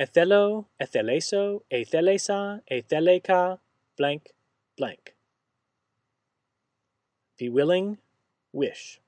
Ethelo, etheleso, ethelesa, etheleka, blank, blank. Be willing, wish.